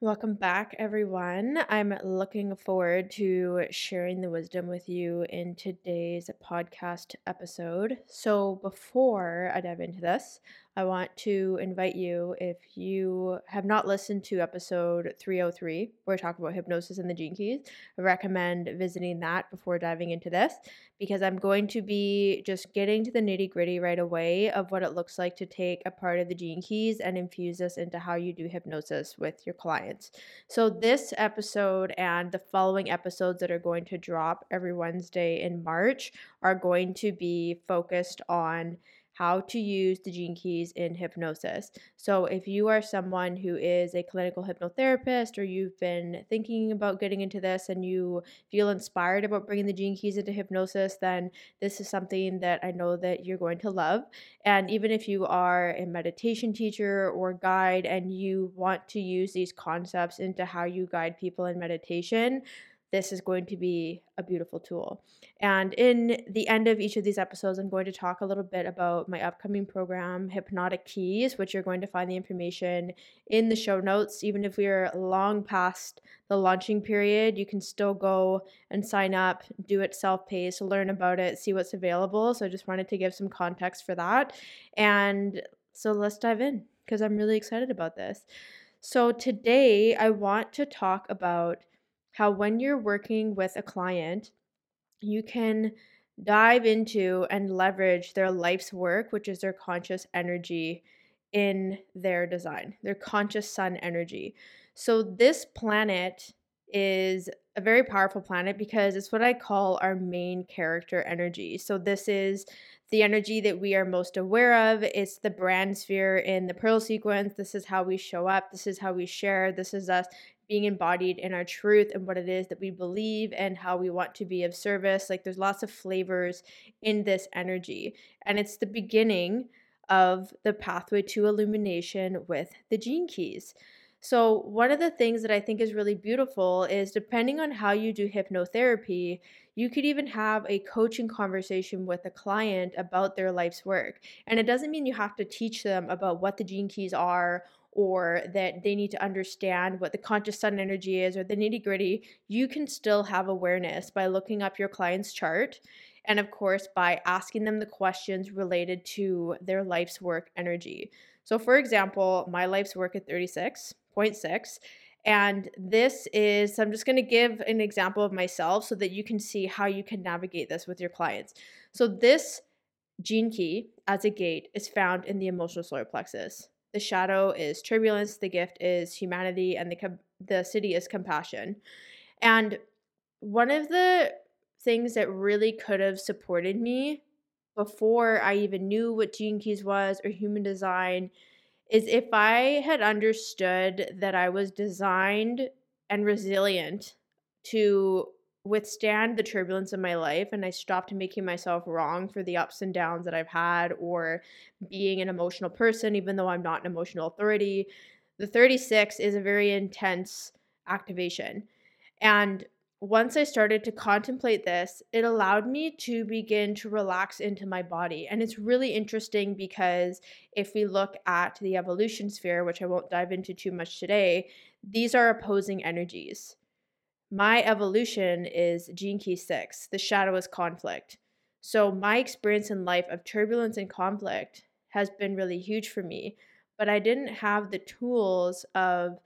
Welcome back, everyone. I'm looking forward to sharing the wisdom with you in today's podcast episode. So, before I dive into this, I want to invite you, if you have not listened to episode 303, where I talk about hypnosis and the gene keys, I recommend visiting that before diving into this because I'm going to be just getting to the nitty gritty right away of what it looks like to take a part of the gene keys and infuse this into how you do hypnosis with your clients. So, this episode and the following episodes that are going to drop every Wednesday in March are going to be focused on how to use the gene keys in hypnosis. So, if you are someone who is a clinical hypnotherapist or you've been thinking about getting into this and you feel inspired about bringing the gene keys into hypnosis, then this is something that I know that you're going to love. And even if you are a meditation teacher or guide and you want to use these concepts into how you guide people in meditation, this is going to be a beautiful tool. And in the end of each of these episodes, I'm going to talk a little bit about my upcoming program, Hypnotic Keys, which you're going to find the information in the show notes. Even if we are long past the launching period, you can still go and sign up, do it self paced, learn about it, see what's available. So I just wanted to give some context for that. And so let's dive in because I'm really excited about this. So today, I want to talk about how when you're working with a client, you can dive into and leverage their life's work, which is their conscious energy in their design, their conscious sun energy. So, this planet is a very powerful planet because it's what I call our main character energy. So, this is the energy that we are most aware of. It's the brand sphere in the pearl sequence. This is how we show up. This is how we share. This is us being embodied in our truth and what it is that we believe and how we want to be of service. Like there's lots of flavors in this energy. And it's the beginning of the pathway to illumination with the gene keys. So, one of the things that I think is really beautiful is depending on how you do hypnotherapy, you could even have a coaching conversation with a client about their life's work. And it doesn't mean you have to teach them about what the gene keys are or that they need to understand what the conscious sun energy is or the nitty gritty, you can still have awareness by looking up your client's chart. And of course, by asking them the questions related to their life's work energy. So, for example, my life's work at 36.6. And this is, I'm just going to give an example of myself so that you can see how you can navigate this with your clients. So, this gene key as a gate is found in the emotional solar plexus. The shadow is turbulence, the gift is humanity, and the the siddhi is compassion. And one of the things that really could have supported me before I even knew what Gene Keys was or human design is if I had understood that I was designed and resilient to withstand the turbulence of my life and I stopped making myself wrong for the ups and downs that I've had or being an emotional person, even though I'm not an emotional authority. The 36 is a very intense activation. And once I started to contemplate this, it allowed me to begin to relax into my body. And it's really interesting because if we look at the evolution sphere, which I won't dive into too much today, these are opposing energies. My evolution is gene key six. The shadow is conflict. So my experience in life of turbulence and conflict has been really huge for me. But I didn't have the tools of,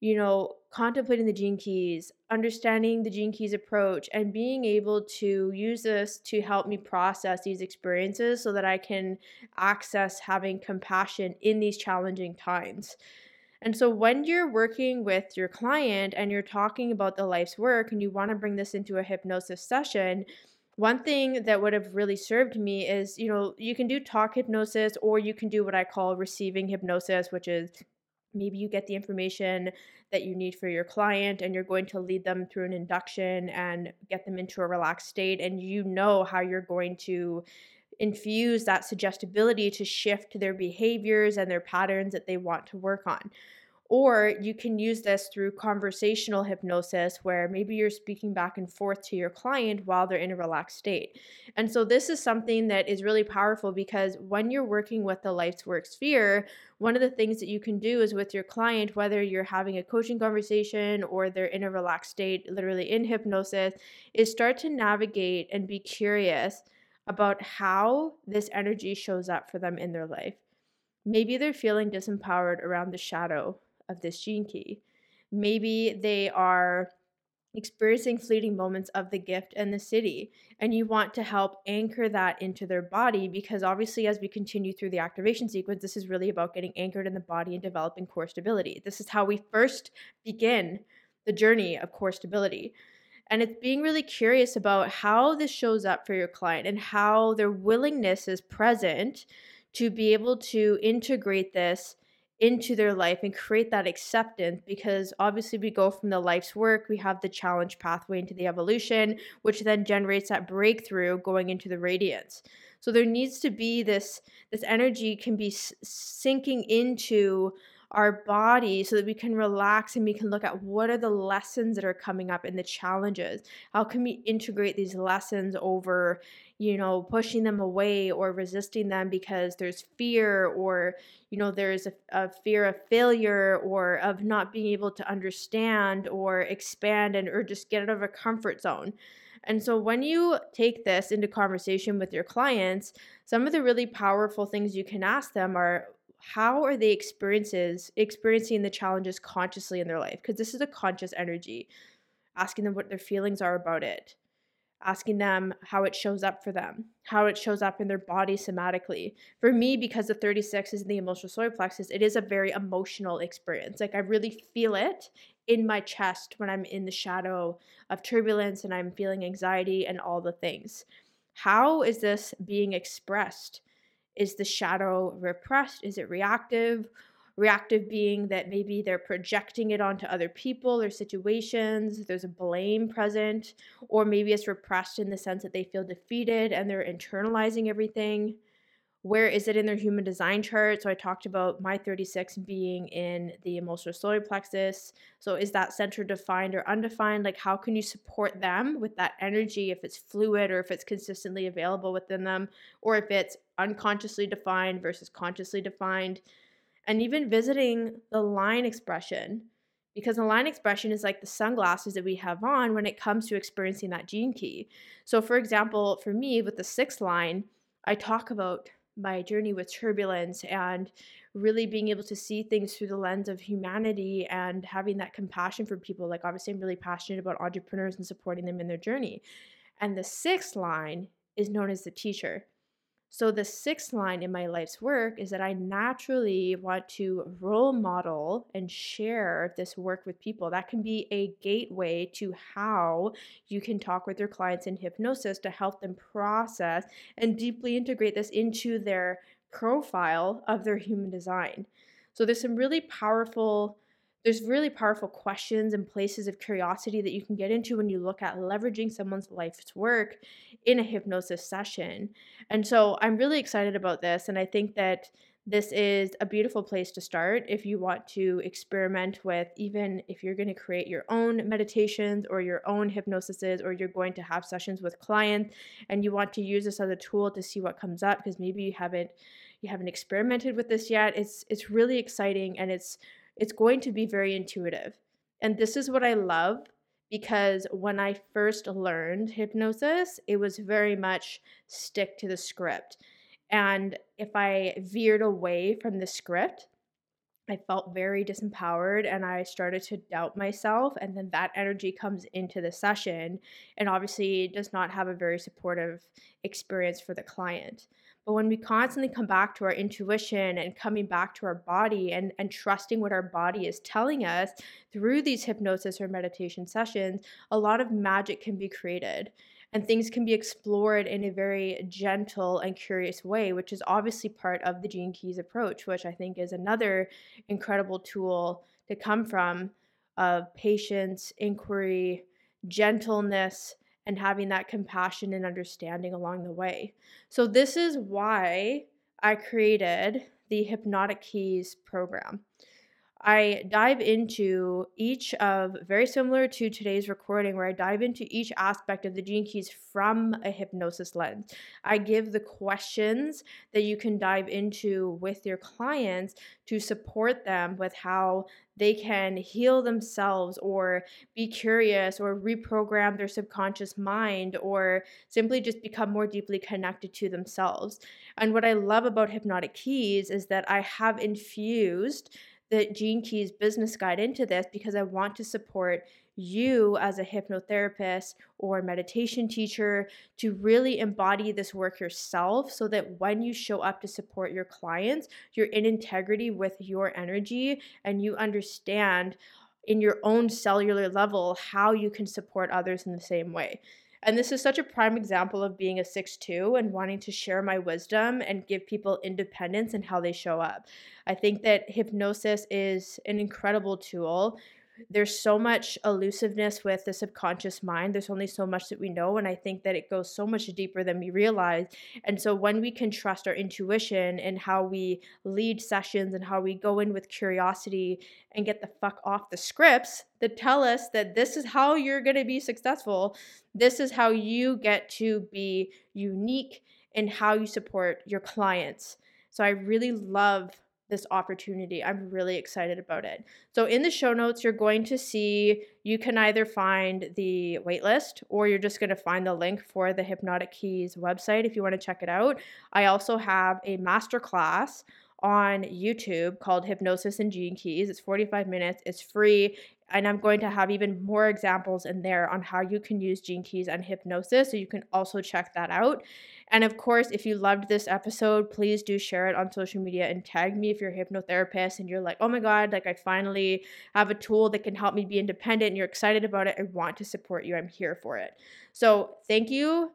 you know, contemplating the gene keys, understanding the gene keys approach, and being able to use this to help me process these experiences so that I can access having compassion in these challenging times. And so when you're working with your client and you're talking about the life's work and you want to bring this into a hypnosis session, one thing that would have really served me is, you know, you can do talk hypnosis or you can do what I call receiving hypnosis, which is maybe you get the information that you need for your client and you're going to lead them through an induction and get them into a relaxed state and you know how you're going to infuse that suggestibility to shift their behaviors and their patterns that they want to work on or you can use this through conversational hypnosis, where maybe you're speaking back and forth to your client while they're in a relaxed state. And so, this is something that is really powerful because when you're working with the life's work sphere, one of the things that you can do is with your client, whether you're having a coaching conversation or they're in a relaxed state, literally in hypnosis, is start to navigate and be curious about how this energy shows up for them in their life. Maybe they're feeling disempowered around the shadow of this gene key. Maybe they are experiencing fleeting moments of the gift and the siddhi. and you want to help anchor that into their body because obviously as we continue through the activation sequence this is really about getting anchored in the body and developing core stability this is how we first begin the journey of core stability and it's being really curious about how this shows up for your client and how their willingness is present to be able to integrate this into their life and create that acceptance because obviously we go from the life's work we have the challenge pathway into the evolution which then generates that breakthrough going into the radiance. So there needs to be this this energy can be sinking into our body so that we can relax and we can look at what are the lessons that are coming up and the challenges. How can we integrate these lessons over you know pushing them away or resisting them because there's fear or you know there's a, a fear of failure or of not being able to understand or expand and or just get out of a comfort zone. And so when you take this into conversation with your clients, some of the really powerful things you can ask them are how are they experiences experiencing the challenges consciously in their life? Because this is a conscious energy asking them what their feelings are about it asking them how it shows up for them how it shows up in their body somatically for me because the 36 is in the emotional solar plexus it is a very emotional experience like i really feel it in my chest when i'm in the shadow of turbulence and i'm feeling anxiety and all the things how is this being expressed is the shadow repressed? Is it reactive? Reactive being that maybe they're projecting it onto other people or situations, there's a blame present, or maybe it's repressed in the sense that they feel defeated and they're internalizing everything where is it in their human design chart? So I talked about my 36 being in the emotional solar plexus. So is that center defined or undefined? Like how can you support them with that energy if it's fluid or if it's consistently available within them or if it's unconsciously defined versus consciously defined? And even visiting the line expression because the line expression is like the sunglasses that we have on when it comes to experiencing that gene key. So for example, for me with the sixth line, I talk about my journey with turbulence and really being able to see things through the lens of humanity and having that compassion for people. Like, obviously, I'm really passionate about entrepreneurs and supporting them in their journey. And the sixth line is known as the teacher. So, the sixth line in my life's work is that I naturally want to role model and share this work with people. That can be a gateway to how you can talk with your clients in hypnosis to help them process and deeply integrate this into their profile of their human design. So, there's some really powerful there's really powerful questions and places of curiosity that you can get into when you look at leveraging someone's life's work in a hypnosis session. And so I'm really excited about this. And I think that this is a beautiful place to start if you want to experiment with, even if you're going to create your own meditations or your own hypnosises, or you're going to have sessions with clients and you want to use this as a tool to see what comes up because maybe you haven't you haven't experimented with this yet. It's it's really exciting and it's it's going to be very intuitive. And this is what I love because when I first learned hypnosis, it was very much stick to the script. And if I veered away from the script, I felt very disempowered and I started to doubt myself. And then that energy comes into the session and obviously does not have a very supportive experience for the client. But when we constantly come back to our intuition and coming back to our body and, and trusting what our body is telling us through these hypnosis or meditation sessions, a lot of magic can be created. and things can be explored in a very gentle and curious way, which is obviously part of the Gene Keys approach, which I think is another incredible tool to come from of patience, inquiry, gentleness, and having that compassion and understanding along the way. So, this is why I created the Hypnotic Keys program. I dive into each of, very similar to today's recording, where I dive into each aspect of the gene keys from a hypnosis lens. I give the questions that you can dive into with your clients to support them with how they can heal themselves or be curious or reprogram their subconscious mind or simply just become more deeply connected to themselves. And what I love about Hypnotic Keys is that I have infused the Gene Keys business guide into this because I want to support you as a hypnotherapist or meditation teacher to really embody this work yourself so that when you show up to support your clients, you're in integrity with your energy and you understand in your own cellular level how you can support others in the same way. And this is such a prime example of being a 6-2 and wanting to share my wisdom and give people independence in how they show up. I think that hypnosis is an incredible tool there's so much elusiveness with the subconscious mind. There's only so much that we know. And I think that it goes so much deeper than we realize. And so when we can trust our intuition and how we lead sessions and how we go in with curiosity and get the fuck off the scripts that tell us that this is how you're going to be successful, this is how you get to be unique in how you support your clients. So I really love this opportunity. I'm really excited about it. So, in the show notes, you're going to see you can either find the waitlist or you're just going to find the link for the Hypnotic Keys website if you want to check it out. I also have a masterclass on YouTube called Hypnosis and Gene Keys. It's 45 minutes, it's free, and I'm going to have even more examples in there on how you can use Gene Keys and hypnosis. So you can also check that out. And of course, if you loved this episode, please do share it on social media and tag me if you're a hypnotherapist and you're like, oh my God, like I finally have a tool that can help me be independent and you're excited about it. I want to support you. I'm here for it. So thank you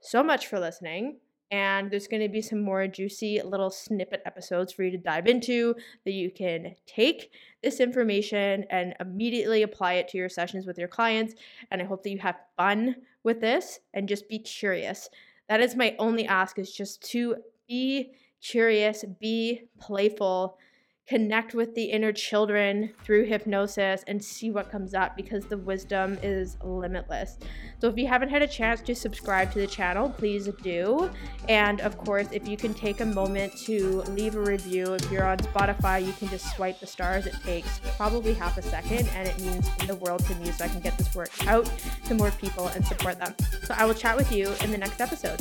so much for listening and there's going to be some more juicy little snippet episodes for you to dive into that you can take this information and immediately apply it to your sessions with your clients. And I hope that you have fun with this and just be curious. That is my only ask is just to be curious, be playful, connect with the inner children through hypnosis and see what comes up because the wisdom is limitless. So if you haven't had a chance to subscribe to the channel, please do. And of course, if you can take a moment to leave a review, if you're on Spotify, you can just swipe the stars. It takes probably half a second and it means the world to me so I can get this work out to more people and support them. So I will chat with you in the next episode.